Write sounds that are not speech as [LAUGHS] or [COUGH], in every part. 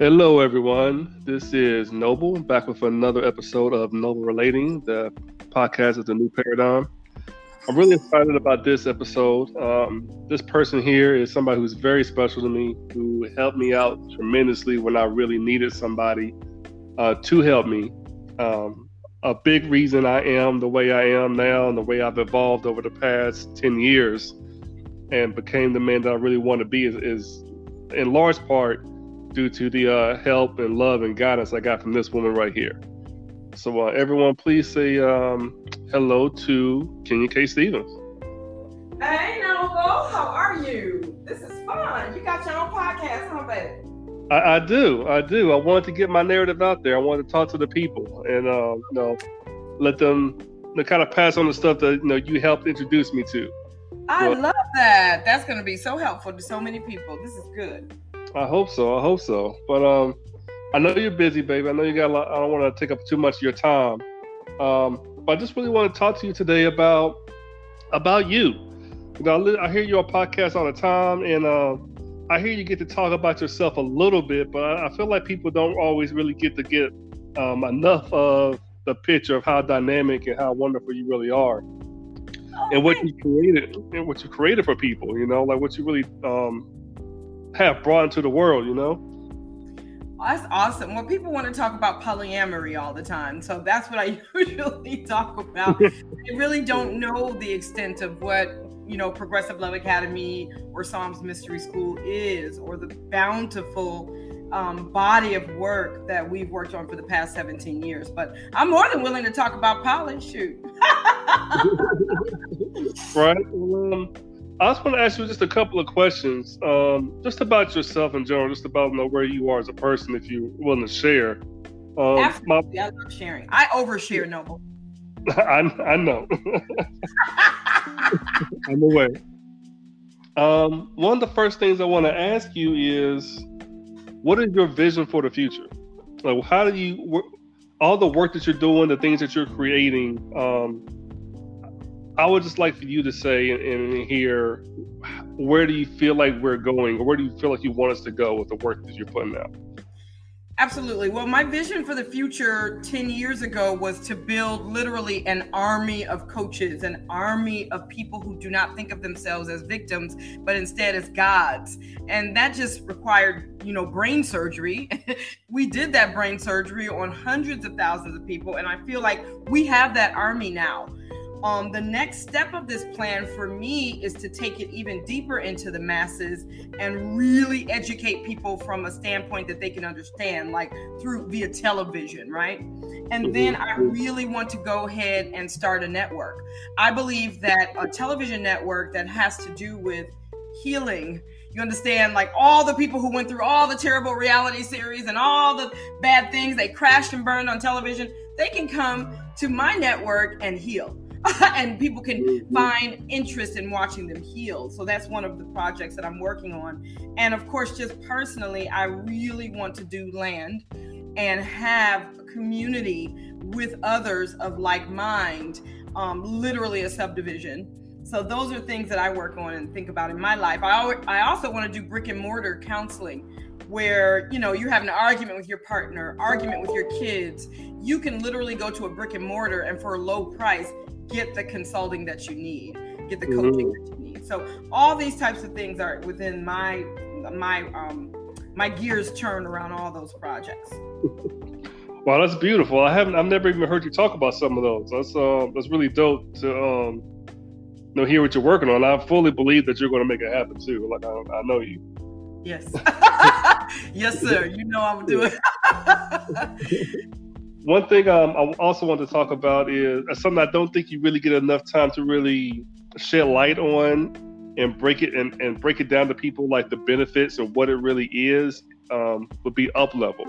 Hello, everyone. This is Noble back with another episode of Noble Relating, the podcast of the new paradigm. I'm really excited about this episode. Um, this person here is somebody who's very special to me, who helped me out tremendously when I really needed somebody uh, to help me. Um, a big reason I am the way I am now and the way I've evolved over the past 10 years and became the man that I really want to be is, is in large part due to the uh, help and love and guidance I got from this woman right here. So, uh, everyone, please say um, hello to Kenya K. Stevens. Hey, Noble, how are you? This is fun. You got your own podcast, huh, baby? I, I, do, I do. I wanted to get my narrative out there. I wanted to talk to the people and uh, you know let them you know, kind of pass on the stuff that you know you helped introduce me to. I well, love that. That's going to be so helpful to so many people. This is good. I hope so. I hope so. But um, I know you're busy, baby. I know you got a lot. I don't want to take up too much of your time. Um, but I just really want to talk to you today about about you. You know, I, hear you on podcasts all the time, and uh, I hear you get to talk about yourself a little bit. But I, I feel like people don't always really get to get um, enough of the picture of how dynamic and how wonderful you really are, oh, and what you created, and what you created for people. You know, like what you really um, have brought into the world. You know. That's awesome. Well, people want to talk about polyamory all the time. So that's what I [LAUGHS] usually talk about. [LAUGHS] they really don't know the extent of what, you know, Progressive Love Academy or Psalms Mystery School is, or the bountiful um, body of work that we've worked on for the past 17 years. But I'm more than willing to talk about poly. Shoot. [LAUGHS] right. Well, um, I just want to ask you just a couple of questions, um, just about yourself in general, just about you know, where you are as a person, if you're willing to share. Um, Absolutely, my, I love sharing. I overshare, Noble. [LAUGHS] I, I know. [LAUGHS] I'm aware. Um, one of the first things I want to ask you is, what is your vision for the future? Like, how do you all the work that you're doing, the things that you're creating? Um, I would just like for you to say and, hear where do you feel like we're going, or where do you feel like you want us to go with the work that you're putting out? Absolutely. Well, my vision for the future 10 years ago was to build literally an army of coaches, an army of people who do not think of themselves as victims, but instead as gods. And that just required, you know, brain surgery. [LAUGHS] we did that brain surgery on hundreds of thousands of people. And I feel like we have that army now. Um, the next step of this plan for me is to take it even deeper into the masses and really educate people from a standpoint that they can understand, like through via television, right? And then I really want to go ahead and start a network. I believe that a television network that has to do with healing you understand like all the people who went through all the terrible reality series and all the bad things they crashed and burned on television they can come to my network and heal [LAUGHS] and people can mm-hmm. find interest in watching them heal. So that's one of the projects that I'm working on. And of course, just personally, I really want to do land and have a community with others of like mind, um, literally a subdivision. So those are things that I work on and think about in my life. I, I also want to do brick and mortar counseling where you know you're having an argument with your partner argument with your kids you can literally go to a brick and mortar and for a low price get the consulting that you need, get the coaching mm-hmm. that you need. So all these types of things are within my my um my gears turn around all those projects. [LAUGHS] wow, that's beautiful. I haven't I've never even heard you talk about some of those. That's um that's really dope to um you know hear what you're working on. I fully believe that you're going to make it happen too. Like I, I know you. Yes. [LAUGHS] [LAUGHS] yes, sir. You know I'm gonna do it. One thing um, I also want to talk about is uh, something I don't think you really get enough time to really shed light on and break it and, and break it down to people like the benefits and what it really is um, would be up level.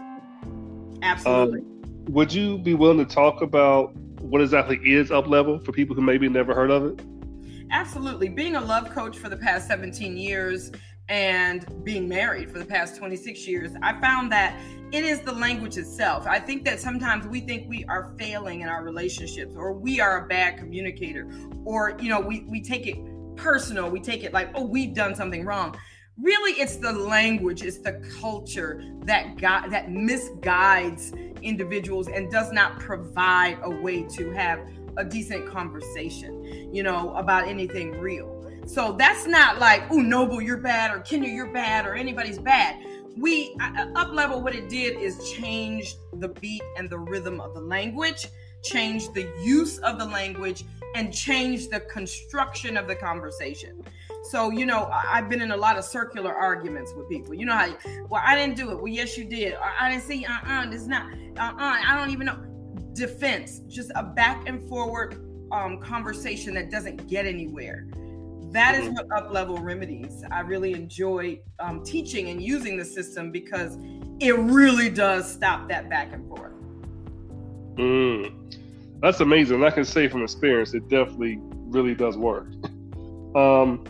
Absolutely. Um, would you be willing to talk about what exactly is up level for people who maybe never heard of it? Absolutely. Being a love coach for the past 17 years and being married for the past 26 years, I found that it is the language itself. I think that sometimes we think we are failing in our relationships or we are a bad communicator or, you know, we, we take it personal. We take it like, oh, we've done something wrong. really it's the language it's the culture that got that misguides individuals and does not provide a way to have a decent conversation you know about anything real so that's not like oh noble you're bad or kenya you're bad or anybody's bad we uh, up level what it did is change the beat and the rhythm of the language change the use of the language and change the construction of the conversation so, you know, I've been in a lot of circular arguments with people. You know how, well, I didn't do it. Well, yes, you did. I didn't see, uh uh-uh, uh, this not, uh uh, I don't even know. Defense, just a back and forward um, conversation that doesn't get anywhere. That is mm-hmm. what up level remedies. I really enjoy um, teaching and using the system because it really does stop that back and forth. Mm, that's amazing. I can say from experience, it definitely really does work. [LAUGHS] Um,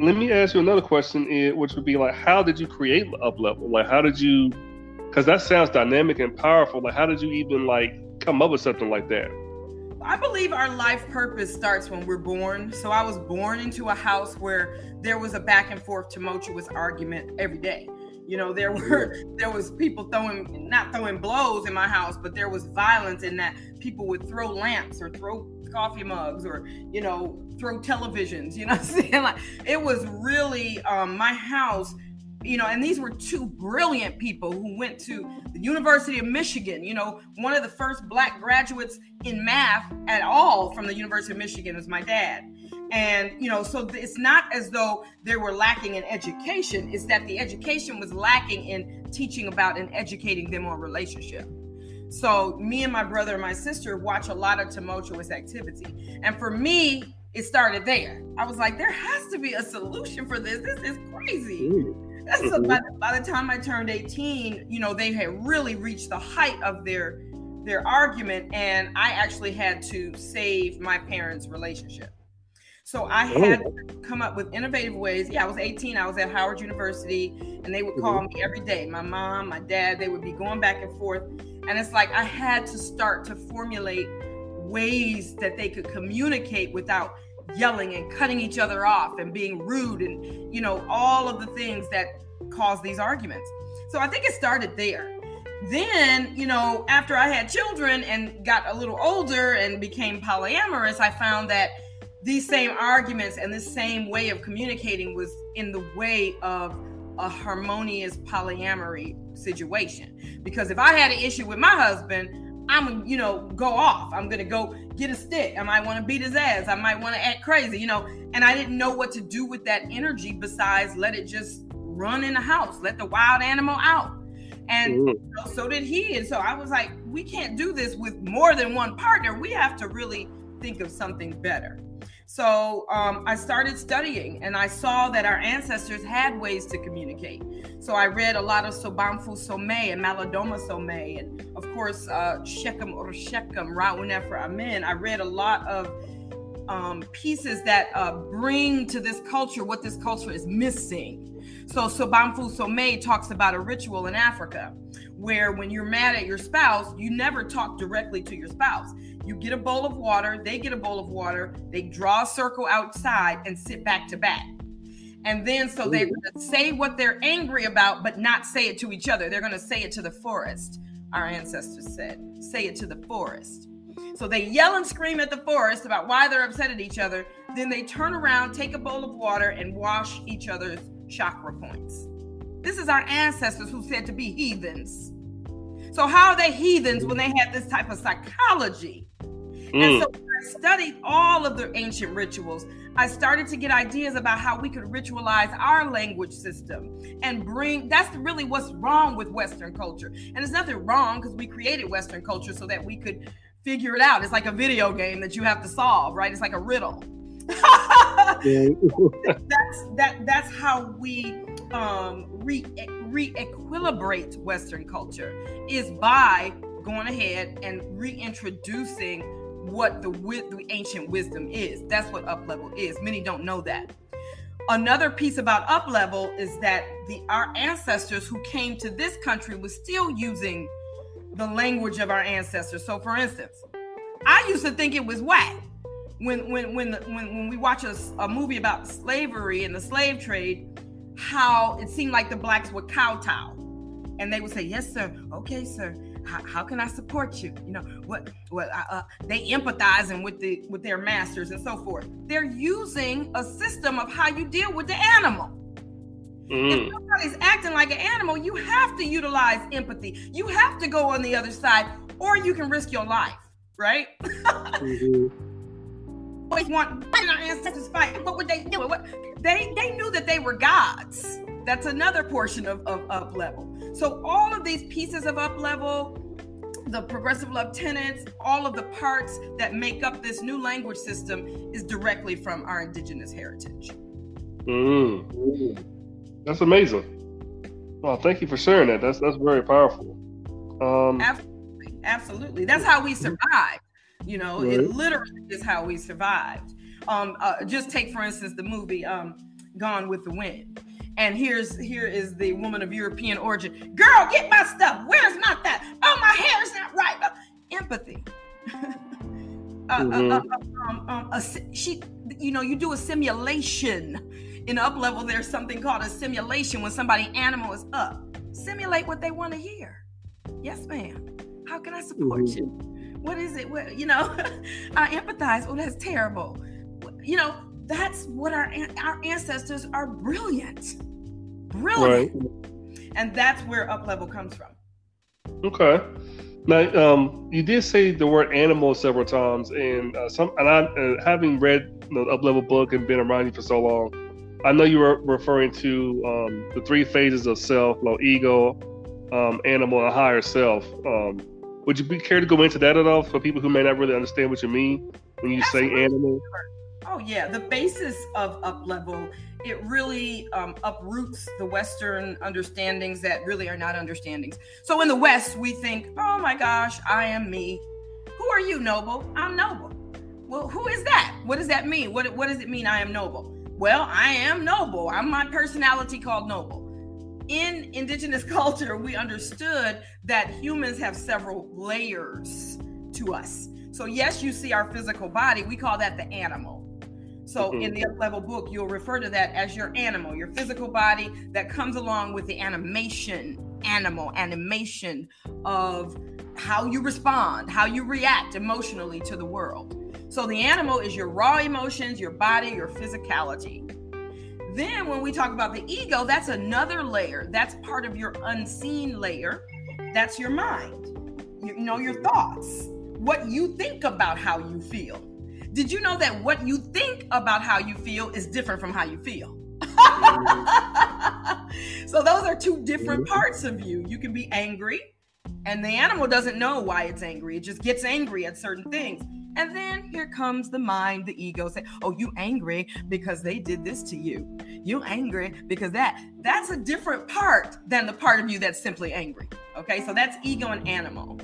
let me ask you another question, which would be like, how did you create Up Level? Like, how did you? Because that sounds dynamic and powerful. Like, how did you even like come up with something like that? I believe our life purpose starts when we're born. So I was born into a house where there was a back and forth tumultuous argument every day. You know, there were [LAUGHS] there was people throwing not throwing blows in my house, but there was violence in that people would throw lamps or throw coffee mugs or you know throw televisions you know i'm [LAUGHS] saying like it was really um, my house you know and these were two brilliant people who went to the university of michigan you know one of the first black graduates in math at all from the university of michigan was my dad and you know so it's not as though they were lacking in education it's that the education was lacking in teaching about and educating them on relationship so me and my brother and my sister watch a lot of tumultuous activity. And for me, it started there. I was like, there has to be a solution for this. This is crazy. That's mm-hmm. by, by the time I turned 18, you know, they had really reached the height of their their argument, and I actually had to save my parents' relationship. So I had oh. to come up with innovative ways. Yeah, I was 18. I was at Howard University, and they would call mm-hmm. me every day. My mom, my dad, they would be going back and forth. And it's like I had to start to formulate ways that they could communicate without yelling and cutting each other off and being rude and, you know, all of the things that cause these arguments. So I think it started there. Then, you know, after I had children and got a little older and became polyamorous, I found that these same arguments and this same way of communicating was in the way of a harmonious polyamory situation. Because if I had an issue with my husband, I'm you know go off. I'm gonna go get a stick. I might want to beat his ass. I might want to act crazy, you know. And I didn't know what to do with that energy besides let it just run in the house, let the wild animal out. And mm-hmm. you know, so did he. And so I was like, we can't do this with more than one partner. We have to really think of something better. So um, I started studying and I saw that our ancestors had ways to communicate. So I read a lot of Sobonfu Some and Malidoma Some, and of course, uh, Shechem or Shechem, Ra Un Nefer Amen. I read a lot of um, pieces that uh, bring to this culture what this culture is missing. So Sobonfu Some talks about a ritual in Africa where when you're mad at your spouse, you never talk directly to your spouse. You get a bowl of water, they get a bowl of water, they draw a circle outside and sit back to back. And then so they're going to say what they're angry about, but not say it to each other. They're going to say it to the forest, our ancestors said. Say it to the forest. So they yell and scream at the forest about why they're upset at each other. Then they turn around, take a bowl of water, and wash each other's chakra points. This is our ancestors who said to be heathens. So, how are they heathens when they had this type of psychology? Mm. And so I studied all of the ancient rituals. I started to get ideas about how we could ritualize our language system and bring that's really what's wrong with Western culture. And there's nothing wrong because we created Western culture so that we could figure it out. It's like a video game that you have to solve, right? It's like a riddle. [LAUGHS] that's that that's how we um re re-equilibrate Western culture is by going ahead and reintroducing what the the ancient wisdom is. That's what up level is. Many don't know that. Another piece about up level is that the our ancestors who came to this country was still using the language of our ancestors. So, for instance, I used to think it was whack when when when when when we watch a, a movie about slavery and the slave trade. how it seemed like the blacks would kowtow and they would say, "Yes, sir. Okay, sir. How, how can I support you? You know what? What uh, uh, they empathizing with the with their masters and so forth. They're using a system of how you deal with the animal. Mm. If somebody's acting like an animal, you have to utilize empathy. You have to go on the other side, or you can risk your life. Right? [LAUGHS] mm-hmm. Always want our ancestors fight. What would they do? What they they knew that they were gods that's another portion of, of up level. So all of these pieces of up level, the progressive love tenets, all of the parts that make up this new language system is directly from our indigenous heritage. Mm. That's amazing. Well, thank you for sharing that. That's that's very powerful. Um, absolutely, absolutely. That's how we survived. You know, right. it literally is how we survived. Um, uh, just take for instance the movie um, Gone with the Wind and here's here is the woman of European origin. Girl, get my stuff. Where's my that? Oh, my hair is not right. [LAUGHS] Uh, empathy. uh, mm-hmm. uh, uh um, um, a, she, you know, you do a simulation. In up level, there's something called a simulation when somebody animal is up. Simulate what they want to hear. Yes, ma'am. How can I support mm-hmm. you? What is it? What, you know, [LAUGHS] I empathize. Oh, that's terrible. You know, that's what our our ancestors are brilliant, brilliant, right. and that's where up level comes from. Okay. Now, um, you did say the word animal several times, and uh, some, and I, uh, having read the up level book and been around you for so long, I know you were referring to um, the three phases of self: low ego, um, animal, and higher self. Um, would you be care to go into that at all for people who may not really understand what you mean when you Absolutely. say animal? Oh yeah, the basis of up level it really um, uproots the Western understandings that really are not understandings. So in the West, we think, oh my gosh, I am me. Who are you, Noble? I'm Noble. Well, who is that? What does that mean? What, what does it mean I am noble? Well, I am noble. I'm my personality called noble. In indigenous [LAUGHS] culture, we understood that humans have several layers to us. So, yes, you see our physical body, we call that the animal. So mm-hmm. in the up level book, you'll refer to that as your animal, your physical body that comes along with the animation, animal, animation of how you respond, how you react emotionally to the world. So the animal is your raw emotions, your body, your physicality. Then when we talk about the ego, that's another layer. That's part of your unseen layer. That's your mind. You know your thoughts, what you think about how you feel did you know that what you think about how you feel is different from how you feel? [LAUGHS] so those are two different mm-hmm. parts of you. You can be angry, and the animal doesn't know why it's angry. It just gets angry at certain things. And then here comes the mind, the ego say, "Oh, you angry because they did this to you. You angry because that." That's a different part than the part of you that's simply angry. Okay? So that's ego and animal.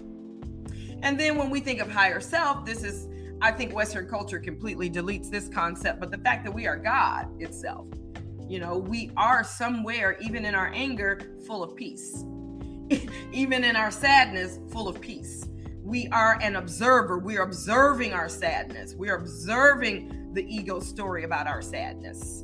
And then when we think of higher self, this is I think Western culture completely deletes this concept, but the fact that we are God itself, you know, we are somewhere, even in our anger, full of peace, [LAUGHS] even in our sadness, full of peace. We are an observer. We're observing our sadness. We're observing the ego story about our sadness.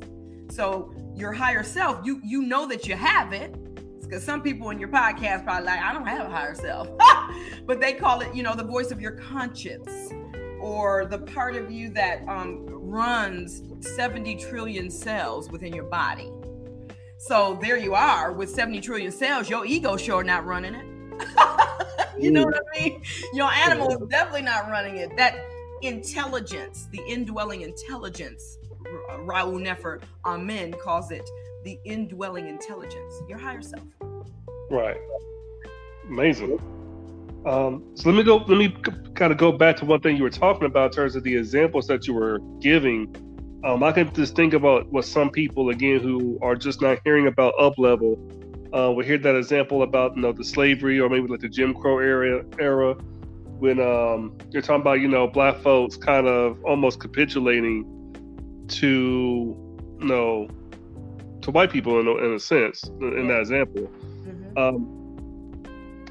So your higher self, you you know that you have it, because some people in your podcast probably like, I don't have a higher self, [LAUGHS] but they call it, you know, the voice of your conscience or the part of you that um, runs 70 trillion cells within your body. So there you are with 70 trillion cells, your ego sure not running it. [LAUGHS] you know what I mean? Your animal is definitely not running it. That intelligence, the indwelling intelligence, Ra Un Nefer Amen calls it the indwelling intelligence, your higher self. Right. Amazing. Um, so let me go. Let me kind of go back to one thing you were talking about in terms of the examples that you were giving. Um, I can just think about what some people again who are just not hearing about up level uh, will hear that example about you know the slavery or maybe like the Jim Crow era era when um, you're talking about you know black folks kind of almost capitulating to you know to white people in, in a sense in that example. Mm-hmm. Um,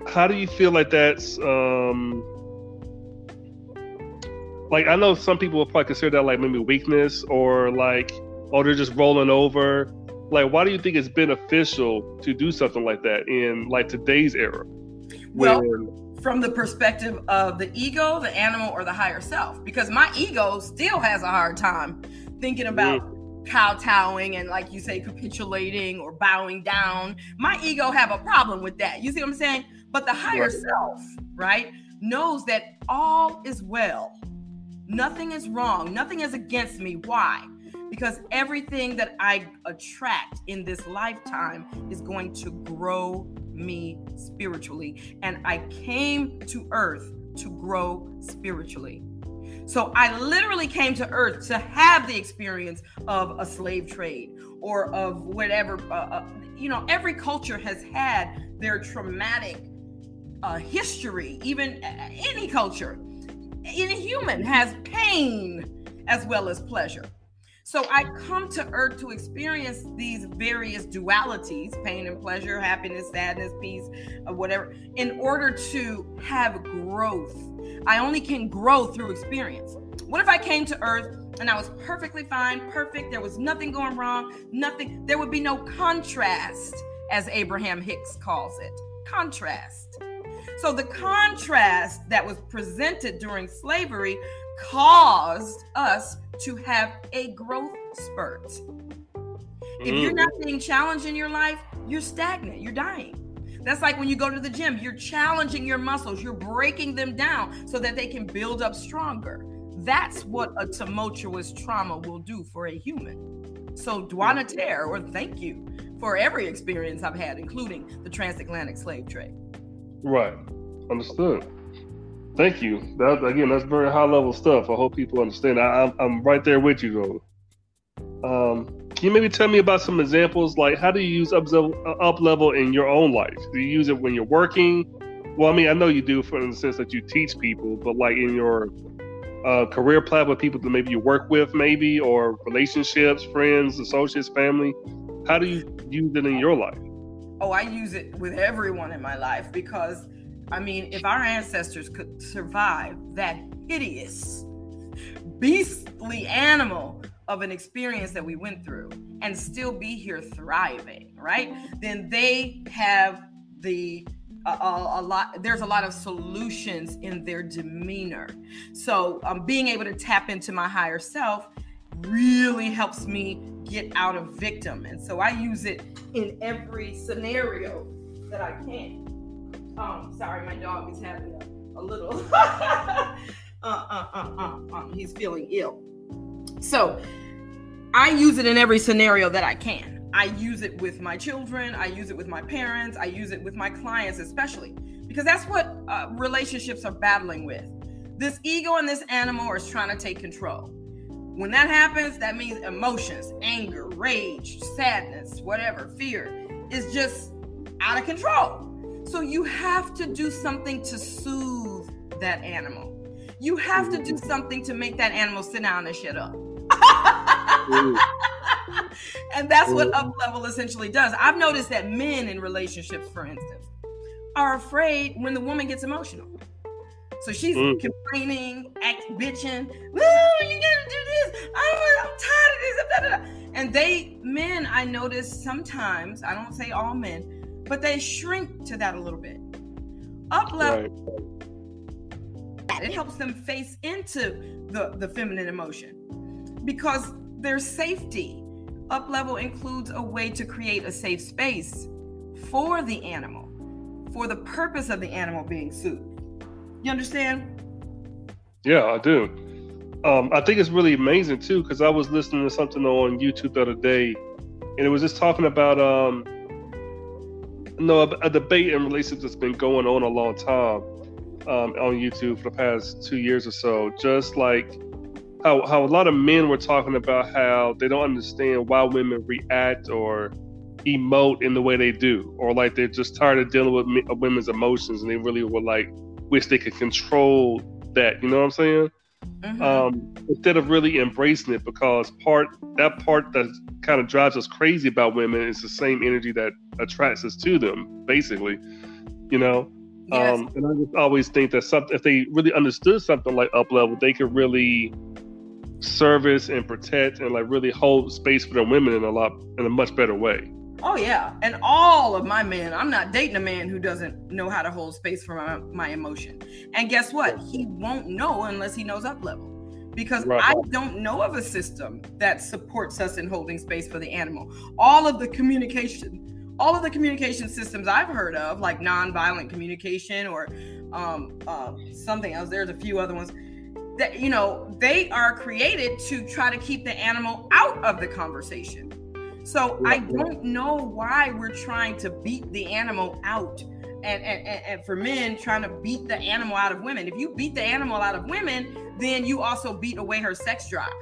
how do you feel like that's um like I know some people will probably consider that like maybe weakness or like oh they're just rolling over. like why do you think it's beneficial to do something like that in like today's era? Well, when, from the perspective of the ego, the animal, or the higher self, because my ego still has a hard time thinking about. Mm kowtowing and like you say capitulating or bowing down my ego have a problem with that you see what i'm saying but the higher right. self right knows that all is well nothing is wrong nothing is against me why because everything that I attract in this lifetime is going to grow me spiritually. And I came to earth to grow spiritually. So I literally came to earth to have the experience of a slave trade or of whatever. Uh, uh, you know, every culture has had their traumatic uh, history, even uh, any culture. Any human has pain as well as pleasure. So I come to earth to experience these various dualities pain and pleasure, happiness, sadness, peace, uh, whatever in order to have growth. I only can grow through experience. What if I came to earth and I was perfectly fine, perfect? There was nothing going wrong, nothing, there would be no contrast, as Abraham Hicks calls it. Contrast. So the contrast that was presented during slavery caused us to have a growth spurt. If you're mm. not being challenged in your life, you're stagnant, you're dying. That's like when you go to the gym, you're challenging your muscles, you're breaking them down so that they can build up stronger. That's what a tumultuous trauma will do for a human. So, Dua Netjer, or thank you for every experience I've had, including the transatlantic slave trade. Right. Understood. Thank you. That again, that's very high level stuff. I hope people understand. I, I'm right there with you, though. Um, can you maybe tell me about some examples? Like, how do you use up, up level in your own life? Do you use it when you're working? Well, I mean, I know you do, for in the sense that you teach people, but like in your uh, career plan with people that maybe you work with, maybe or relationships, friends, associates, family. How do you use it in your life? Oh, I use it with everyone in my life because I mean, if our ancestors could survive that hideous, beastly animal of an experience that we went through and still be here thriving, right? Then they have the a, a, lot there's a lot of solutions in their demeanor so um, being able to tap into my higher self really helps me get out of victim and so i use it in every scenario that i can um, sorry, my dog is having a, a little. [LAUGHS] uh, uh, uh, uh, uh, he's feeling ill. So I use it in every scenario that I can. I use it with my children. I use it with my parents. I use it with my clients, especially because that's what uh, relationships are battling with. This ego and this animal is trying to take control. When that happens, that means emotions, anger, rage, sadness, whatever, fear is just out of control. So you have to do something to soothe that animal. You have to do mm-hmm. something to make that animal sit down and shut up. Mm. [LAUGHS] and that's what mm. up level essentially does. I've noticed that men in relationships, for instance, are afraid when the woman gets emotional. So she's mm. complaining, act bitching. You gotta do this. I'm, I'm tired of this. And they, men, I notice sometimes, I don't say all men, but they shrink to that a little bit. Up level, right. it helps them face into the, the feminine emotion because their safety. Up level includes a way to create a safe space for the animal, for the purpose of the animal being soothed. You understand? Yeah, I do. Um, I think it's really amazing too because I was listening to something on YouTube the other day, and it was just talking about um, no, a, a, debate in relationships that's been going on a long time um, on YouTube for the past two years or so. Just like how how a lot of men were talking about how they don't understand why women react or emote in the way they do, or like they're just tired of dealing with me, women's emotions, and they really would like wish they could control that. You know what I'm saying? Mm-hmm. Um, instead of really embracing it, because part that part that kind of drives us crazy about women is the same energy that attracts us to them, basically. You know, yes. um, and I just always think that something if they really understood something like up level, they could really service and protect and like really hold space for the women in a lot in a much better way. Oh yeah, and all of my men. I'm not dating a man who doesn't know how to hold space for my, my emotion. And guess what? He won't know unless he knows up level. Because right. I don't know of a system that supports us in holding space for the animal. All of the communication, all of the communication systems I've heard of, like nonviolent communication or um, uh, something else. There's a few other ones that you know they are created to try to keep the animal out of the conversation so I don't know why we're trying to beat the animal out. And, and, and for men trying to beat the animal out of women. If you beat the animal out of women, then you also beat away her sex drive.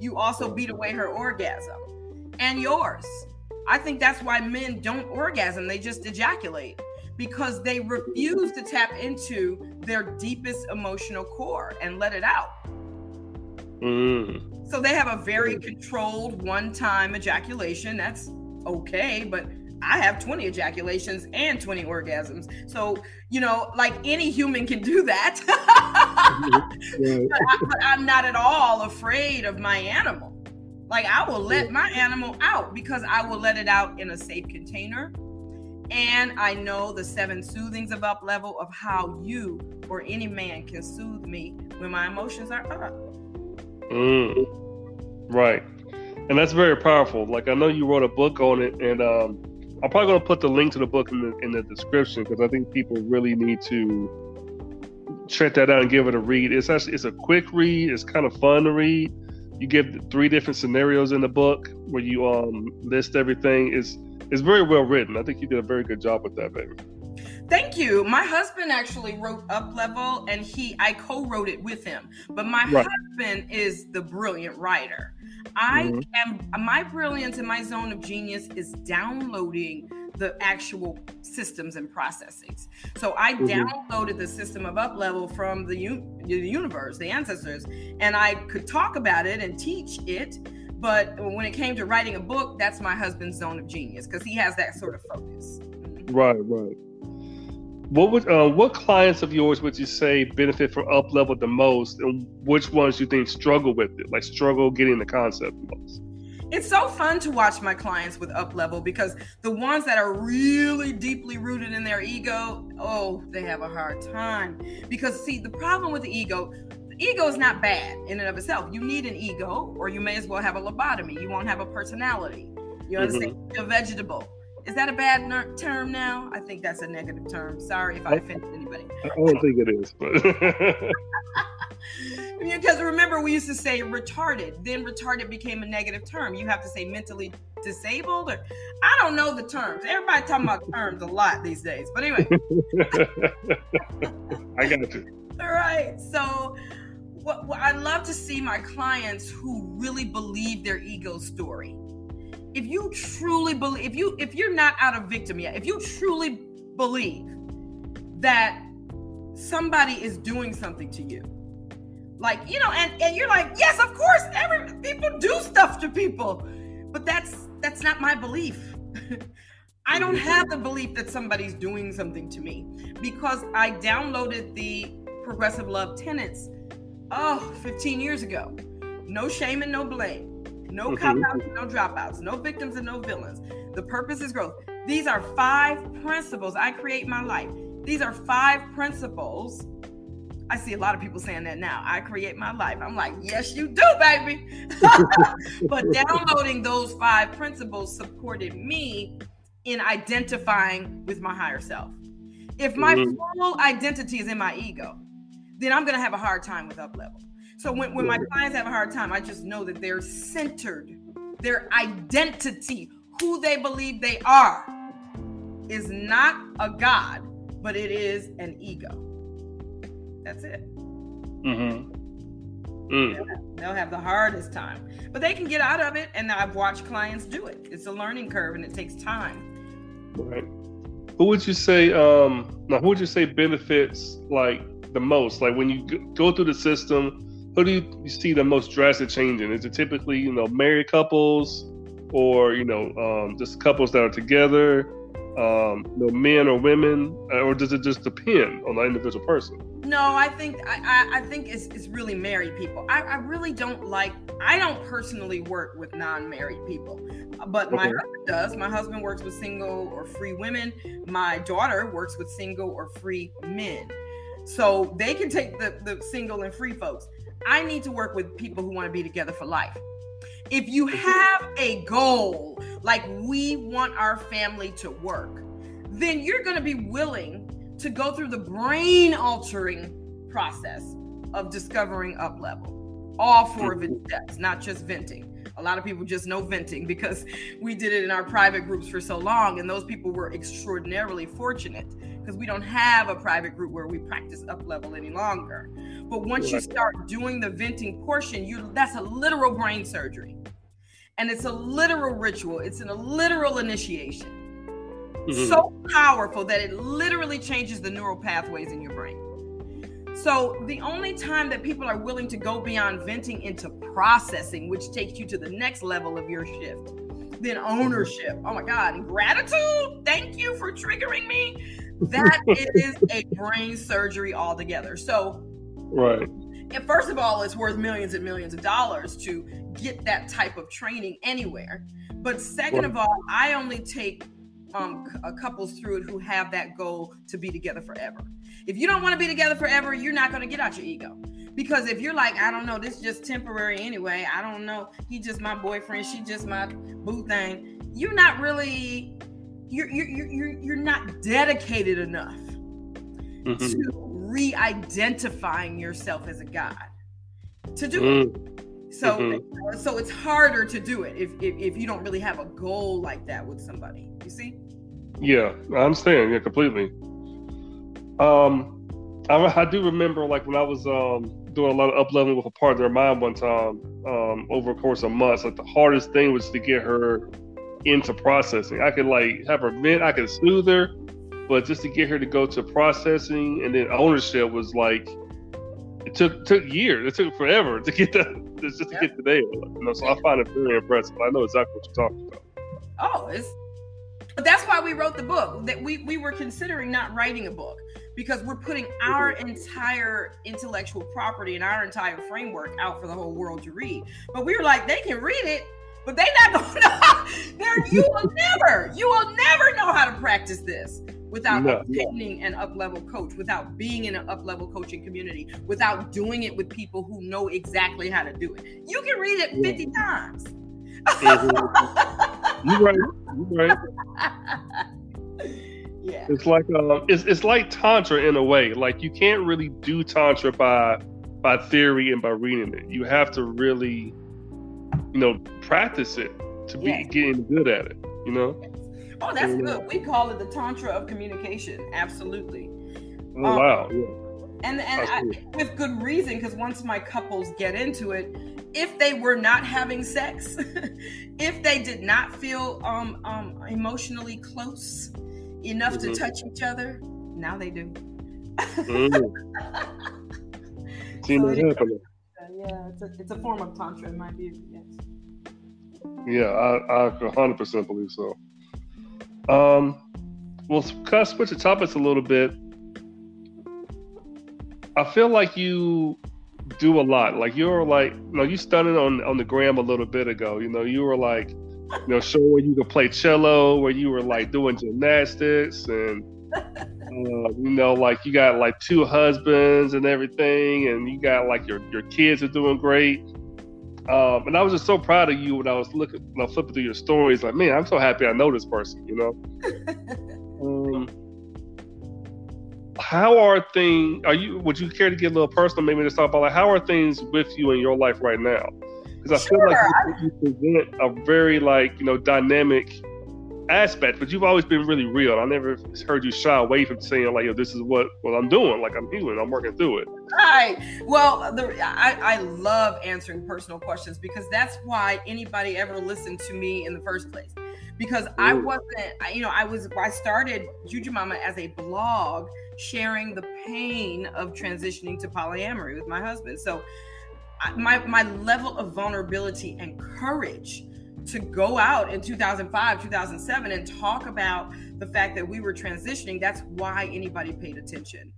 You also beat away her orgasm and yours. I think that's why men don't orgasm, they just ejaculate because they refuse to tap into their deepest emotional core and let it out. Mm. So they have a very mm. controlled one time ejaculation. That's okay, but I have 20 ejaculations and 20 orgasms. So, you know, like any human can do that. [LAUGHS] but, I, am not at all afraid of my animal. Like, I will let my animal out because I will let it out in a safe container. And I know the seven soothings of up level of how you or any man can soothe me when my emotions are up. Mm. Right. And that's very powerful. Like I know you wrote a book on it, and um, I'm probably going to put the link to the book in the in the description because I think people really need to check that out and give it a read. It's actually it's a quick read. It's kind of fun to read. You give three different scenarios in the book where you um list everything. It's it's very well written. I think you did a very good job with that, baby. Thank you. My husband actually wrote Up Level and he I co-wrote it with him. But my right. husband is the brilliant writer. I mm-hmm. am my brilliance and my zone of genius is downloading the actual systems and processes. So I mm-hmm. downloaded the system of up level from the, the universe, the ancestors, and I could talk about it and teach it. But when it came to writing a book, that's my husband's zone of genius because he has that sort of focus. Right, right. What would uh, what clients of yours would you say benefit from up level the most, and which ones you think struggle with it, like struggle getting the concept the most? It's so fun to watch my clients with up level because the ones that are really deeply rooted in their ego, oh, they have a hard time. Because see, the problem with the ego, ego is not bad in and of itself. You need an ego, or you may as well have a lobotomy. You won't have a personality. You understand? Mm-hmm. You're a vegetable. Is that a bad ner- term now? I think that's a negative term. Sorry if I offended anybody. I don't think it is, but [LAUGHS] because remember we used to say retarded, then retarded became a negative term. You have to say mentally disabled or I don't know the terms. Everybody talking about terms a lot these days. But anyway. [LAUGHS] I got you. All right. So what, what I love to see my clients who really believe their ego story if you truly believe if you if you're not out of victim yet if you truly believe that somebody is doing something to you like you know and and you're like yes of course every people do stuff to people but that's that's not my belief. [LAUGHS] I don't have the belief that somebody's doing something to me because i downloaded the progressive love tenets oh 15 years ago. No shame and no blame no [LAUGHS] cop outs, no dropouts, no victims and no villains. The purpose is growth. These are five principles. I create my life. These are five principles. I see a lot of people saying that now. I create my life. I'm like, yes, you do, baby. [LAUGHS] but downloading those five principles supported me in identifying with my higher self. If my mm-hmm. full identity is in my ego, then I'm going to have a hard time with up level. So when, when my clients have a hard time, I just know that they're centered. Their identity, who they believe they are, is not a God, but it is an ego. That's it. Mm-hmm. Mm. They'll have the hardest time, but they can get out of it. And I've watched clients do it. It's a learning curve, and it takes time. Right. Who would you say? Um, now, who would you say benefits like the most? Like when you go through the system, who do you see the most drastic change in? Is it typically you know married couples, or you know um, just couples that are together? um, you know, men or women, uh, or does it just depend on the individual person? No, I think I, I, I think it's, it's really married people. I, I really don't like. I don't personally work with non-married people, but my husband does. My husband works with single or free women. My daughter works with single or free men. So they can take the, the single and free folks. I need to work with people who want to be together for life. If you have a goal, like we want our family to work, then you're going to be willing to go through the brain altering process of discovering up level. All four of its steps, not just venting. A lot of people just know venting because we did it in our private groups for so long, and those people were extraordinarily fortunate because we don't have a private group where we practice up level any longer. But once you start doing the venting portion, you that's a literal brain surgery. And it's a literal ritual. It's an, a literal initiation. Mm-hmm. So powerful that it literally changes the neural pathways in your brain. So the only time that people are willing to go beyond venting into processing, which takes you to the next level of your shift, then ownership. Oh my God, and gratitude. Thank you for triggering me. That is a brain surgery altogether. So Right. And first of all, it's worth millions and millions of dollars to get that type of training anywhere. But second of all, I only take um, couples through it who have that goal to be together forever. If you don't want to be together forever, you're not going to get out your ego. Because if you're like, I don't know, this is just temporary anyway. I don't know. He just my boyfriend. She just my boo thing. You're not really. You're you're you're you're not dedicated enough mm-hmm. to re-identifying yourself as a god to do mm. it. So mm-hmm. so it's harder to do it if, if if you don't really have a goal like that with somebody. You see? Yeah, I understand. Yeah, completely. Um, I, I do remember like when I was um doing a lot of up leveling with a partner of mine one time um over a course of months. Like the hardest thing was to get her into processing. I could like have her vent, I could soothe her, but just to get her to go to processing and then ownership was like it took took years. It took forever to get that just to get to there. You know, so I find it very impressive. I know exactly what you're talking about. Oh, it's but that's why we wrote the book. That we we were considering not writing a book because we're putting our mm-hmm. entire intellectual property and our entire framework out for the whole world to read. But we were like, they can read it, but they not gonna know. you will never, you will never know how to practice this without no. obtaining an up level coach, without being in an up level coaching community, without doing it with people who know exactly how to do it. You can read it 50 yeah. times. Mm-hmm. You're right. You're right. [LAUGHS] yeah. It's like uh, it's it's like tantra in a way. Like you can't really do tantra by by theory and by reading it. You have to really, you know, practice it to be yes. getting good at it. You know. Oh, that's good. We call it the tantra of communication. Absolutely. Oh, um, wow. Yeah. And and I, with good reason, because once my couples get into it, if they were not having sex, [LAUGHS] if they did not feel um, um, emotionally close enough mm-hmm. to touch each other, now they do. mm. [LAUGHS] so yeah, it's a, it's a form of tantra in my view. Yes. Yeah, I, I 100% believe so. Um, well, kind of switch the topics a little bit. I feel like you do a lot. Like you're like, you know, you studied on on the gram a little bit ago. You know, you were like, you know, showing you could play cello, where you were like doing gymnastics, and uh, you know, like you got like two husbands and everything, and you got like your your kids are doing great. Um, and I was just so proud of you when I was looking, when I was flipping through your stories. Like, man, I'm so happy I know this person. You know. [LAUGHS] um, how are things? Are you? Would you care to get a little personal? Maybe just talk about like how are things with you in your life right now? Because I sure. feel like you, you present a very like you know dynamic aspect, but you've always been really real. I never heard you shy away from saying like, "Yo, this is what what I'm doing. Like I'm healing. I'm working through it." Right. Well, the, I I love answering personal questions because that's why anybody ever listened to me in the first place. Because Ooh. I mm. wasn't, you know, I was I started Juju Mama as a blog sharing the pain of transitioning to polyamory with my husband. So my my level of vulnerability and courage to go out in 2005, 2007 and talk about the fact that we were transitioning. That's why anybody paid attention.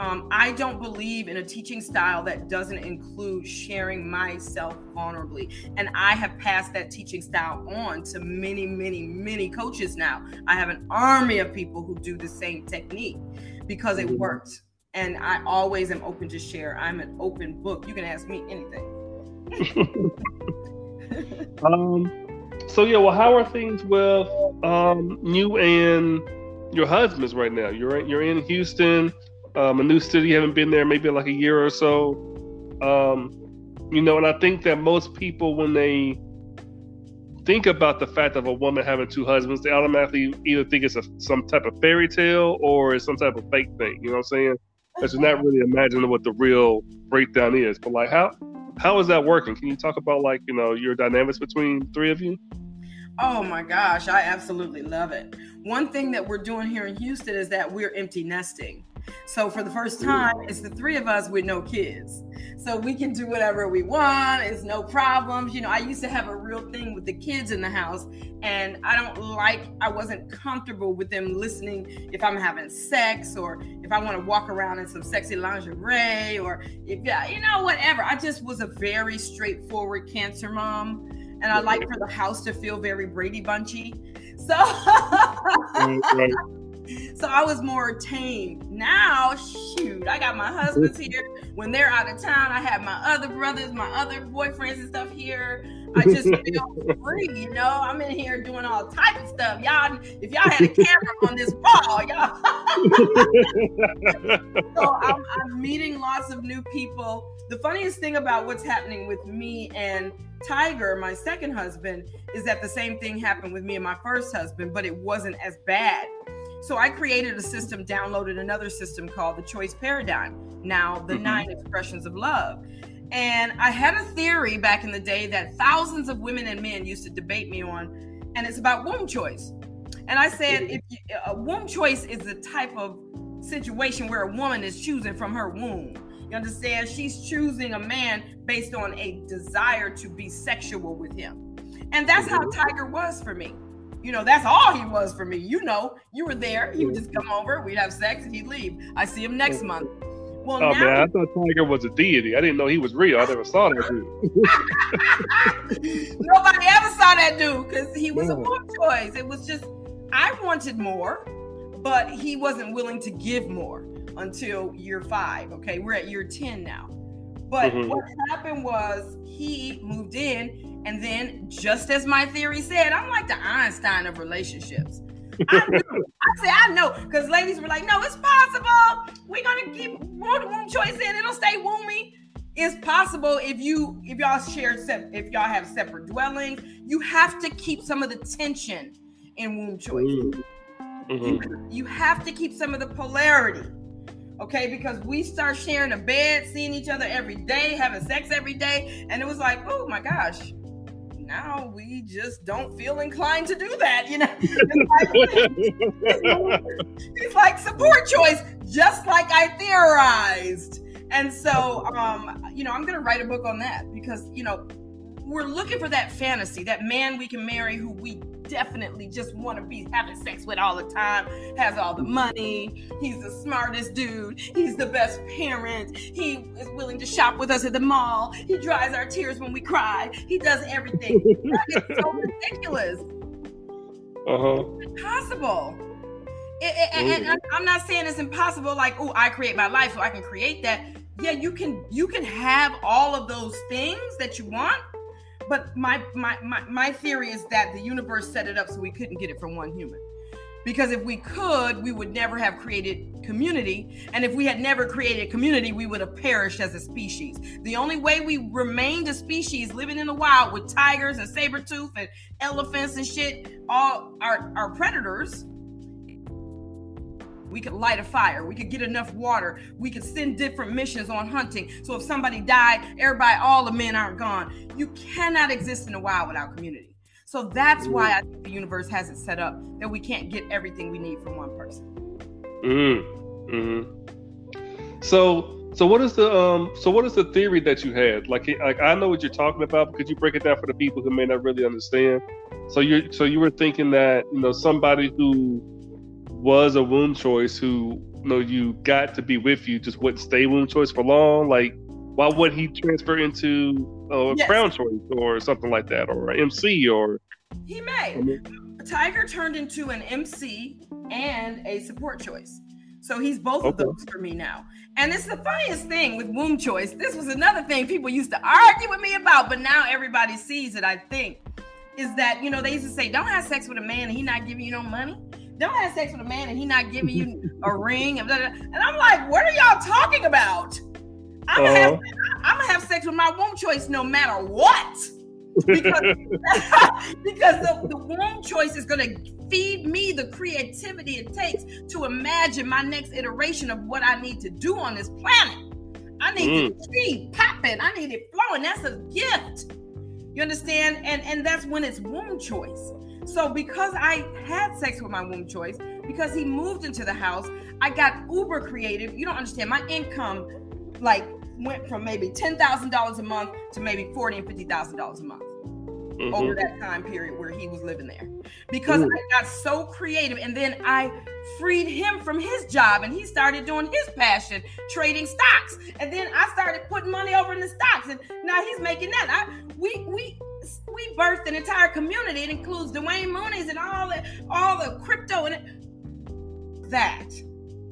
Um, I don't believe in a teaching style that doesn't include sharing myself vulnerably. And I have passed that teaching style on to many, many, many coaches now. I have an army of people who do the same technique because it mm-hmm. And I always am open to share. I'm an open book. You can ask me anything. [LAUGHS] um, so yeah, well, how are things with um, you and your husbands right now? You're in, you're in Houston, um, a new city. You haven't been there maybe like a year or so. Um, you know, and I think that most people when they think about the fact of a woman having two husbands, they automatically either think it's a, some type of fairy tale or it's some type of fake thing. You know what I'm saying? You're not really imagining what the real breakdown is. But like, how how is that working? Can you talk about like you know your dynamics between three of you? Oh my gosh, I absolutely love it. One thing that we're doing here in Houston is that we're empty nesting. So for the first time, it's the three of us with no kids. So we can do whatever we want. It's no problems. You know, I used to have a real thing with the kids in the house, and I don't like, I wasn't comfortable with them listening if I'm having sex or if I want to walk around in some sexy lingerie or if, you know, whatever. I just was a very straightforward cancer mom and I like for the house to feel very Brady Bunchy. So, [LAUGHS] so I was more tame. Now, shoot, I got my husbands here. When they're out of town, I have my other brothers, my other boyfriends and stuff here. I just [LAUGHS] feel free, you know. I'm in here doing all type of stuff. Y'all, if y'all had a camera on this wall, y'all. [LAUGHS] so I'm, I'm meeting lots of new people. The funniest thing about what's happening with me and Tiger, my second husband, is that the same thing happened with me and my first husband, but it wasn't as bad. So I created a system, downloaded another system called the Choice Paradigm. Now, the mm-hmm. nine expressions of love. And I had a theory back in the day that thousands of women and men used to debate me on, and it's about womb choice. And I said, if you, a womb choice is the type of situation where a woman is choosing from her womb. You understand? She's choosing a man based on a desire to be sexual with him. And that's how mm-hmm. Tiger was for me. You know, that's all he was for me. You know, you were there. He would just come over, we'd have sex, and he'd leave. I see him next month. Well, oh, now man, I thought Tiger was a deity. I didn't know he was real. I never saw that dude. [LAUGHS] Nobody ever saw that dude because he was a womb choice. It was just, I wanted more, but he wasn't willing to give more until year five. Okay, we're at year 10 now. But mm-hmm. what happened was he moved in, and then just as my theory said, I'm like the Einstein of relationships. I knew. I said, I know, because ladies were like, no, it's possible. We're gonna keep womb, womb choice in, it'll stay womby. It's possible if you if y'all share if y'all have separate dwellings, you have to keep some of the tension in womb choice. Mm-hmm. You, you have to keep some of the polarity okay? Because we start sharing a bed, seeing each other every day, having sex every day, and it was like, oh my gosh, now we just don't feel inclined to do that, you know? [LAUGHS] it's, like, support choice, just like I theorized. And so, um, you know, I'm going to write a book on that because, you know, we're looking for that fantasy, that man we can marry who we definitely just want to be having sex with all the time, has all the money, he's the smartest dude, he's the best parent, he is willing to shop with us at the mall, he dries our tears when we cry, he does everything. [LAUGHS] it's so ridiculous. Uh-huh. It's impossible. It, it, and, and I'm not saying it's impossible, like, oh, I create my life so I can create that. Yeah, you can you can have all of those things that you want, but my, my my my theory is that the universe set it up so we couldn't get it from one human. Because if we could, we would never have created community. And if we had never created community, we would have perished as a species. The only way we remained a species living in the wild with tigers and saber tooth and elephants and shit, all our, our predators, we could light a fire. We could get enough water. We could send different missions on hunting. So if somebody died, everybody, all the men aren't gone. You cannot exist in the wild without community. So that's why I think the universe has it set up that we can't get everything we need from one person. Mm-hmm. mm-hmm. So So what is the um? So what is the theory that you had? Like, like I know what you're talking about, but could you break it down for the people who may not really understand? So you so you were thinking that you know somebody who was a womb choice who you know you got to be with you just wouldn't stay womb choice for long. Like, why would he transfer into uh, a yes. crown choice or something like that, or an MC or? He may. I mean, Tiger turned into an MC and a support choice. So he's both okay. of those for me now. And it's the funniest thing with womb choice. This was another thing people used to argue with me about, but now everybody sees it, I think, is that, you know, they used to say, don't have sex with a man and he not giving you no money. Don't have sex with a man and he not giving you a ring. And, and I'm like, what are y'all talking about? I'm, uh-huh. gonna have, I'm gonna have sex with my womb choice no matter what because, [LAUGHS] because the, the womb choice is going to feed me the creativity it takes to imagine my next iteration of what I need to do on this planet. I need mm. to keep popping. I need it flowing. That's a gift. You understand? And and that's when it's womb choice. So because I had sex with my womb choice, because he moved into the house, I got uber creative. You don't understand. My income, like went from maybe ten thousand dollars a month to maybe forty and fifty thousand dollars a month mm-hmm. over that time period where he was living there, because Ooh. I got so creative, and then I freed him from his job, and he started doing his passion, trading stocks, and then I started putting money over in the stocks, and now he's making that. I we we we birthed an entire community. It includes Dwayne Mooney's and all the all the crypto and it, that.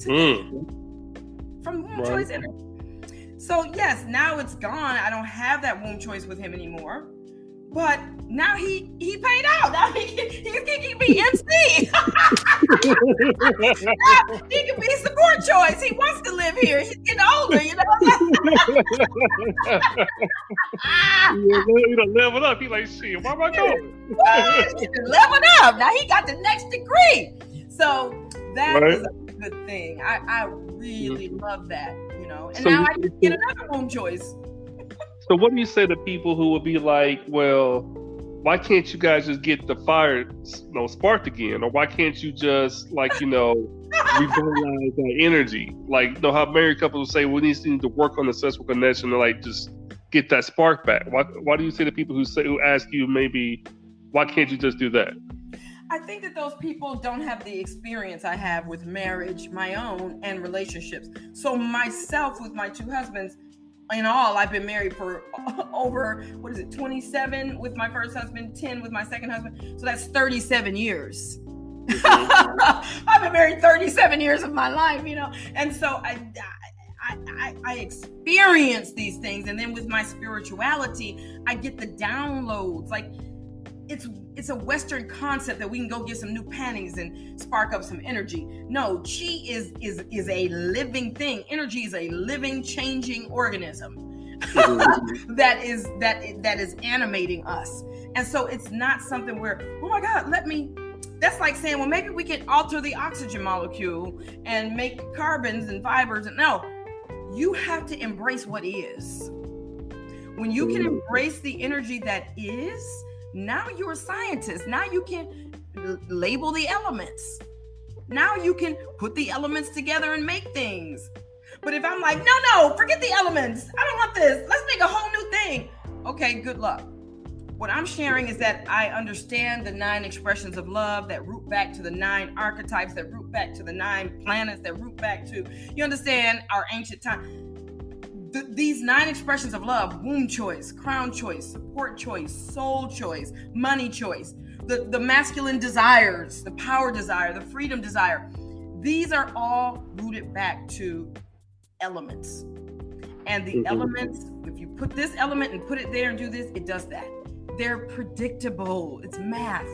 Mm. From Womb right. Choice So yes, now it's gone. I don't have that womb choice with him anymore. But now he he paid out. Now he can, he can, he can be [LAUGHS] MC. [LAUGHS] he can be support choice. He wants to live here. He's getting older, you know. [LAUGHS] you know, level up. He's like, shit, where am I going? level up. Now he got the next degree. So that right. is a good thing. I, I really mm-hmm. love that you know. And so now I just get another womb choice. So what do you say to people who would be like, well, why can't you guys just get the fire, you know, sparked again, or why can't you just like you know [LAUGHS] revitalize that energy? Like you know how married couples will say, we need to work on the sexual connection to like just get that spark back. Why why do you say to people who say who ask you maybe why can't you just do that? I think that those people don't have the experience I have with marriage, my own, and relationships. So, myself with my two husbands, in all, I've been married for [LAUGHS] over, what is it, 27 with my first husband, 10 with my second husband. So, that's 37 years. [LAUGHS] I've been married 37 years of my life, you know. And so, I, I, I, I, experience these things. And then with my spirituality, I get the downloads. Like, it's it's a Western concept that we can go get some new panties and spark up some energy. No, chi is is is a living thing. Energy is a living, changing organism. Mm-hmm. [LAUGHS] that is that that is animating us. And so it's not something where, oh my God, let me that's like saying, well, maybe we can alter the oxygen molecule and make carbons and fibers. And no, you have to embrace what is. When you can mm-hmm. embrace the energy that is, now you're a scientist. Now you can label the elements. Now you can put the elements together and make things. But if I'm like, no, no, forget the elements. I don't want this. Let's make a whole new thing. Okay, good luck. What I'm sharing is that I understand the nine expressions of love that root back to the nine archetypes, that root back to the nine planets, that root back to, you understand, our ancient time th- these nine expressions of love womb choice, crown choice, support choice, soul choice, money choice, the, the masculine desires, the power desire, the freedom desire these are all rooted back to elements. And the mm-hmm. elements, if you put this element and put it there and do this, it does that. They're predictable, it's math.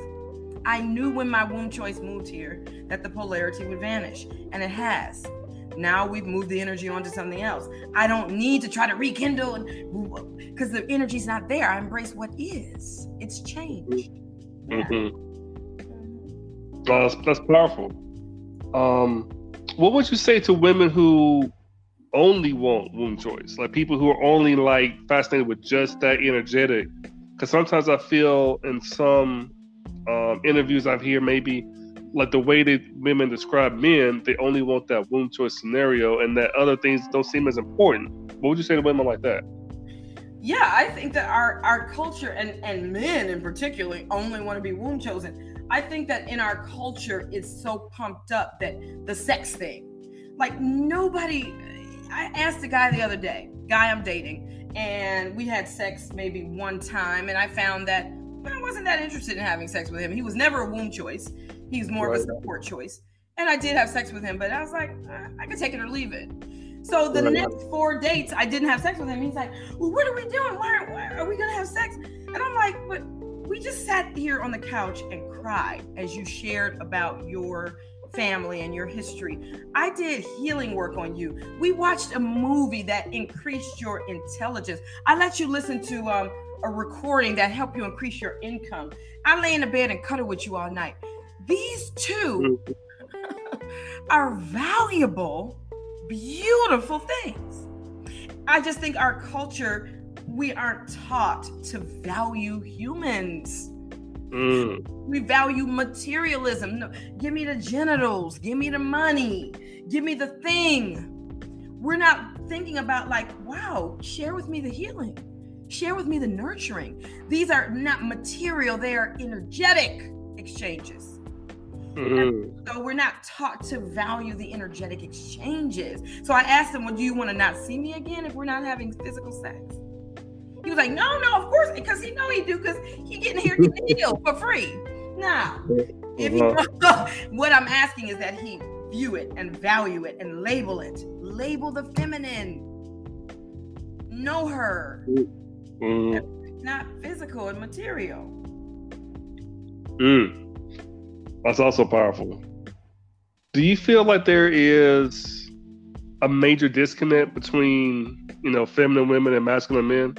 I knew when my womb choice moved here that the polarity would vanish, and it has. Now we've moved the energy onto something else. I don't need to try to rekindle and because the energy's not there. I embrace what is. It's changed. Mm-hmm. that's, that's powerful. Um, what would you say to women who only want womb choice? Like people who are only like fascinated with just that energetic? Because sometimes I feel in some um, interviews I've heard maybe like the way that women describe men, they only want that womb choice scenario, and that other things don't seem as important. What would you say to women like that? Yeah, I think that our our culture and and men in particular only want to be womb chosen. I think that in our culture it's so pumped up that the sex thing, like nobody. I asked a guy the other day, guy I'm dating, and we had sex maybe one time, and I found that I wasn't that interested in having sex with him. He was never a womb choice. He's more right. of a support choice. And I did have sex with him, but I was like, I could take it or leave it. So the right. next four dates, I didn't have sex with him. He's like, Well, what are we doing? Why, why are we gonna have sex? And I'm like, But we just sat here on the couch and cried as you shared about your family and your history. I did healing work on you. We watched a movie that increased your intelligence. I let you listen to um, a recording that helped you increase your income. I lay in the bed and cuddle with you all night. These two [LAUGHS] are valuable, beautiful things. I just think our culture, we aren't taught to value humans. Mm. We value materialism. No, give me the genitals, give me the money, give me the thing. We're not thinking about, like, wow, share with me the healing, share with me the nurturing. These are not material, they are energetic exchanges. Mm-hmm. So we're not taught to value the energetic exchanges. So I asked him, Well, do you want to not see me again if we're not having physical sex? He was like, No, no, of course, because he know he do, because he getting here getting [LAUGHS] healed for free. Now, if he, [LAUGHS] uh-huh. what I'm asking is that he view it and value it and label it. Label the feminine. Know her. Mm-hmm. Not physical and material. Mm. That's also powerful. Do you feel like there is a major disconnect between, you know, feminine women and masculine men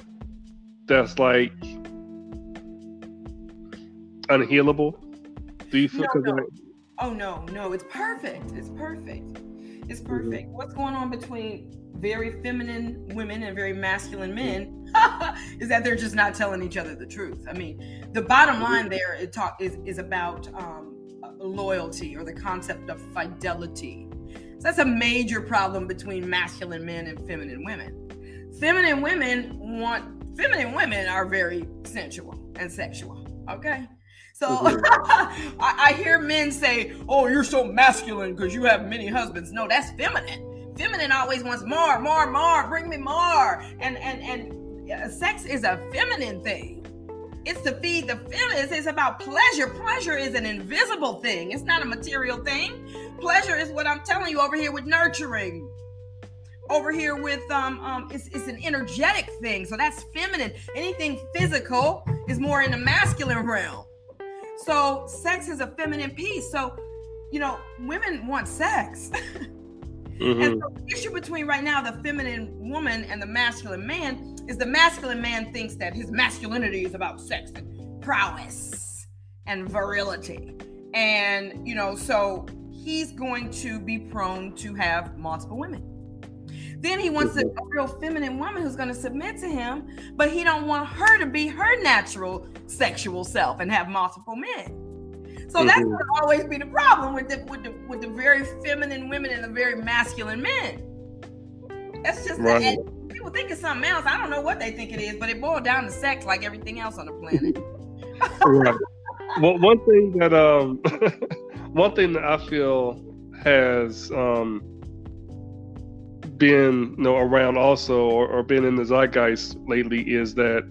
that's like unhealable? Do you feel no, no. Oh no, no, it's perfect. It's perfect. It's mm-hmm. perfect. Mm-hmm. What's going on between very feminine women and very masculine men [LAUGHS] is that they're just not telling each other the truth. I mean, the bottom line mm-hmm. there it talk is is about um, loyalty or the concept of fidelity. So that's a major problem between masculine men and feminine women. Feminine women want, feminine women are very sensual and sexual. Okay. So mm-hmm. [LAUGHS] I, I, hear men say, Oh, you're so masculine because you have many husbands. No, that's feminine. Feminine always wants more, more, more, bring me more. And and and sex is a feminine thing. It's to feed the feelings. It's about pleasure. Pleasure is an invisible thing. It's not a material thing. Pleasure is what I'm telling you over here with nurturing. Over here with um um it's, it's an energetic thing. So that's feminine. Anything physical is more in the masculine realm. So sex is a feminine piece. So, you know, women want sex. [LAUGHS] Mm-hmm. And so the issue between right now the feminine woman and the masculine man is the masculine man thinks that his masculinity is about sex and prowess and virility. And, you know, so he's going to be prone to have multiple women. Then he wants mm-hmm. a real feminine woman who's going to submit to him, but he don't want her to be her natural sexual self and have multiple men. So mm-hmm. that's going to always be the problem with the with the with the very feminine women and the very masculine men. That's just right. the, people think it's something else. I don't know what they think it is, but it boils down to sex like everything else on the planet. [LAUGHS] right. Well, one thing that um, [LAUGHS] one thing that I feel has um been you know around also or, or been in the zeitgeist lately is that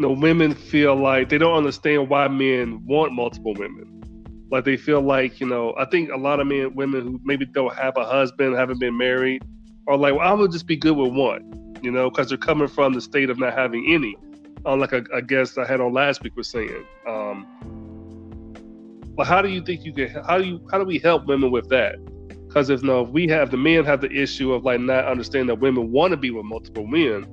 know, women feel like they don't understand why men want multiple women. Like they feel like, you know, I think a lot of men, women who maybe don't have a husband, haven't been married, are like, well, I would just be good with one, you know, because they're coming from the state of not having any. Um, like a, a guest I had on last week was saying. Um, but how do you think you can? How do you? How do we help women with that? Because if no, if we have the men have the issue of like not understanding that women want to be with multiple men,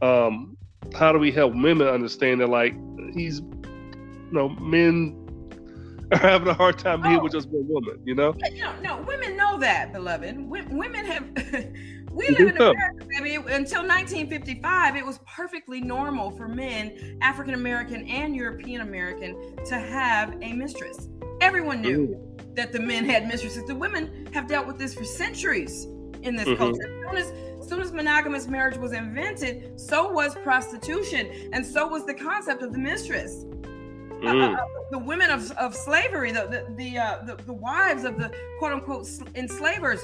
um, how do we help women understand that like he's you know men are having a hard time being oh. with just one woman you know no no women know that beloved women have [LAUGHS] we live in America, I mean, until 1955, it was perfectly normal for men, African American and European American, to have a mistress. Everyone knew mm-hmm. that the men had mistresses. The women have dealt with this for centuries in this mm-hmm. culture. As soon as, as soon as monogamous marriage was invented, so was prostitution, and so was the concept of the mistress. Uh, uh, mm. Uh, the women of, of slavery, the the the, uh, the, the wives of the quote unquote enslavers,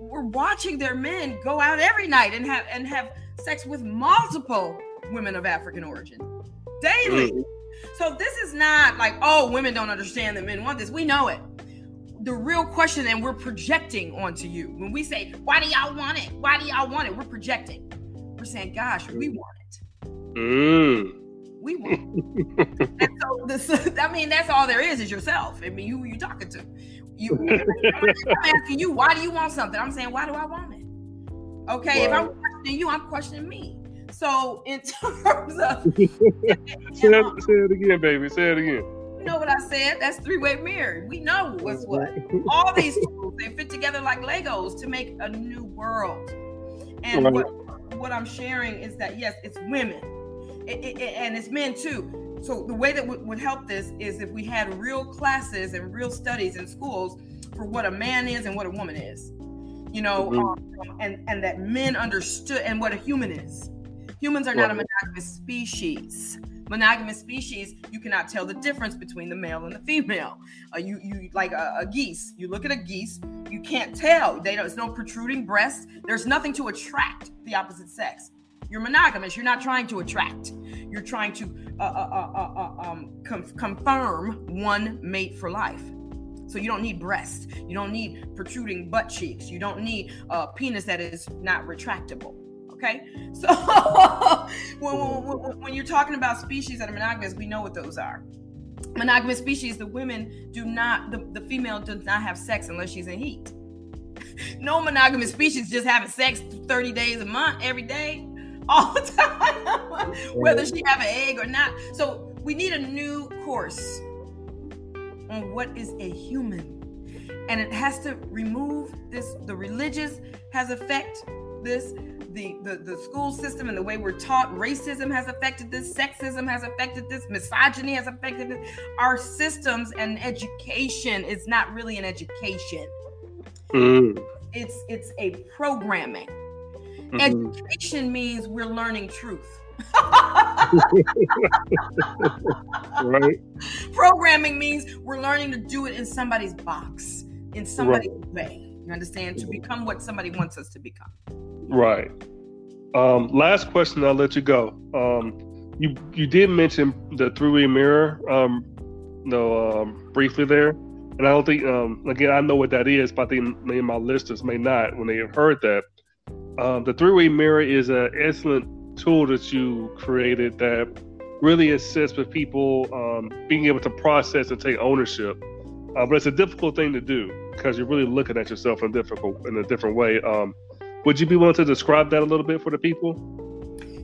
were watching their men go out every night and have and have sex with multiple women of African origin daily. Mm. So this is not like, oh, women don't understand that men want this. We know it. The real question, and we're projecting onto you when we say, why do y'all want it? Why do y'all want it? We're projecting. We're saying, gosh, we want it. Mm. We want it. [LAUGHS] so this, [LAUGHS] I mean, that's all there is is yourself. I mean, you you talking to. You I'm asking you, why do you want something? I'm saying, why do I want it? Okay, if I'm questioning you, I'm questioning me. So in [LAUGHS] terms of say, it, say it again, baby. Say it again. You know what I said? That's three-way mirror. We know what's what. [LAUGHS] All these tools they fit together like Legos to make a new world. And right. what, what I'm sharing is that yes, it's women, it, it, and it's men too. So the way that w- would help this is if we had real classes and real studies in schools for what a man is and what a woman is you know, mm-hmm. um, and and that men understood and what a human is. Humans are not a monogamous species. Monogamous species, you cannot tell the difference between the male and the female. Uh, you you like a, a, geese. You look at a geese, you can't tell. They there's no protruding breasts. There's nothing to attract the opposite sex. You're monogamous. You're not trying to attract. You're trying to uh, uh, uh, uh, uh um, com- confirm one mate for life. So you don't need breasts. You don't need protruding butt cheeks. You don't need a penis that is not retractable. Okay, [LAUGHS] so when, when, when, you're talking about species that are monogamous, we know what those are. Monogamous species, the women do not, the, the female does not have sex unless she's in heat. [LAUGHS] No monogamous species just having sex 30 days a month, every day, [LAUGHS] all the time, whether she have an egg or not. So we need a new course on what is a human. And it has to remove this, the religious has affect this, the, the, the school system and the way we're taught, racism has affected this, sexism has affected this, misogyny has affected this. Our systems and education is not really an education. Mm. It's it's a programming. Mm-hmm. Education means we're learning truth. [LAUGHS] right. Programming means we're learning to do it in somebody's box, in somebody's right. way. You understand? To become what somebody wants us to become. Right. Um, last question, I'll let you go. Um, you you did mention the three-way mirror, um, no, um, briefly there, and I don't think, um, again, I know what that is, but I think many of my listeners may not when they have heard that. Um, the three-way mirror is an excellent tool that you created that really assists with people um, being able to process and take ownership. Uh, but it's a difficult thing to do because you're really looking at yourself in a difficult in a different way. Um, would you be willing to describe that a little bit for the people?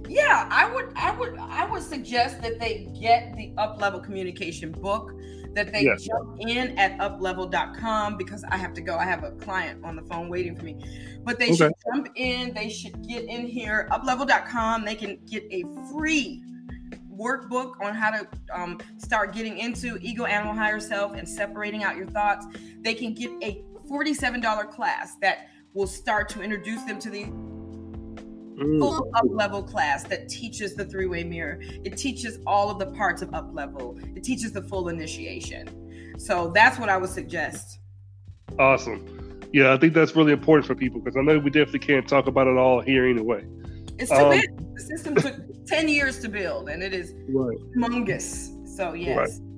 Yeah, I would. I would. I would suggest that they get the Up Level Communication book. That they yes. jump in at uplevel.com because I have to go. I have a client on the phone waiting for me. But they okay. should jump in. They should get in here. Uplevel.com. They can get a free workbook on how to um, start getting into ego, animal, higher self, and separating out your thoughts. They can get a $47 class that will start to introduce them to the mm. full up level class that teaches the three way mirror. It teaches all of the parts of up level. It teaches the full initiation. So that's what I would suggest. Awesome. Yeah, I think that's really important for people because I know we definitely can't talk about it all here anyway. It's too um, big. The system took 10 years to build and it is right. humongous. So, yes. Right.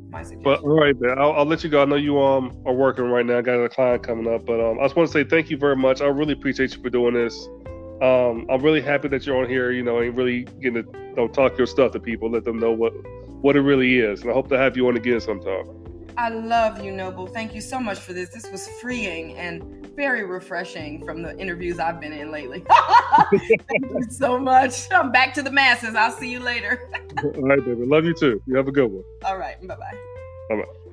But all right, man, I'll, I'll, let you go. I know you um are working right now. I got a client coming up, but um, I just want to say thank you very much. I really appreciate you for doing this. Um, I'm really happy that you're on here. You know, and really getting to you know, talk your stuff to people, let them know what what it really is. And I hope to have you on again sometime. I love you, Noble. Thank you so much for this. This was freeing and very refreshing from the interviews I've been in lately. [LAUGHS] Thank you so much. I'm back to the masses. I'll see you later. [LAUGHS] All right, baby. Love you too. You have a good one. All right. Bye bye. Bye bye.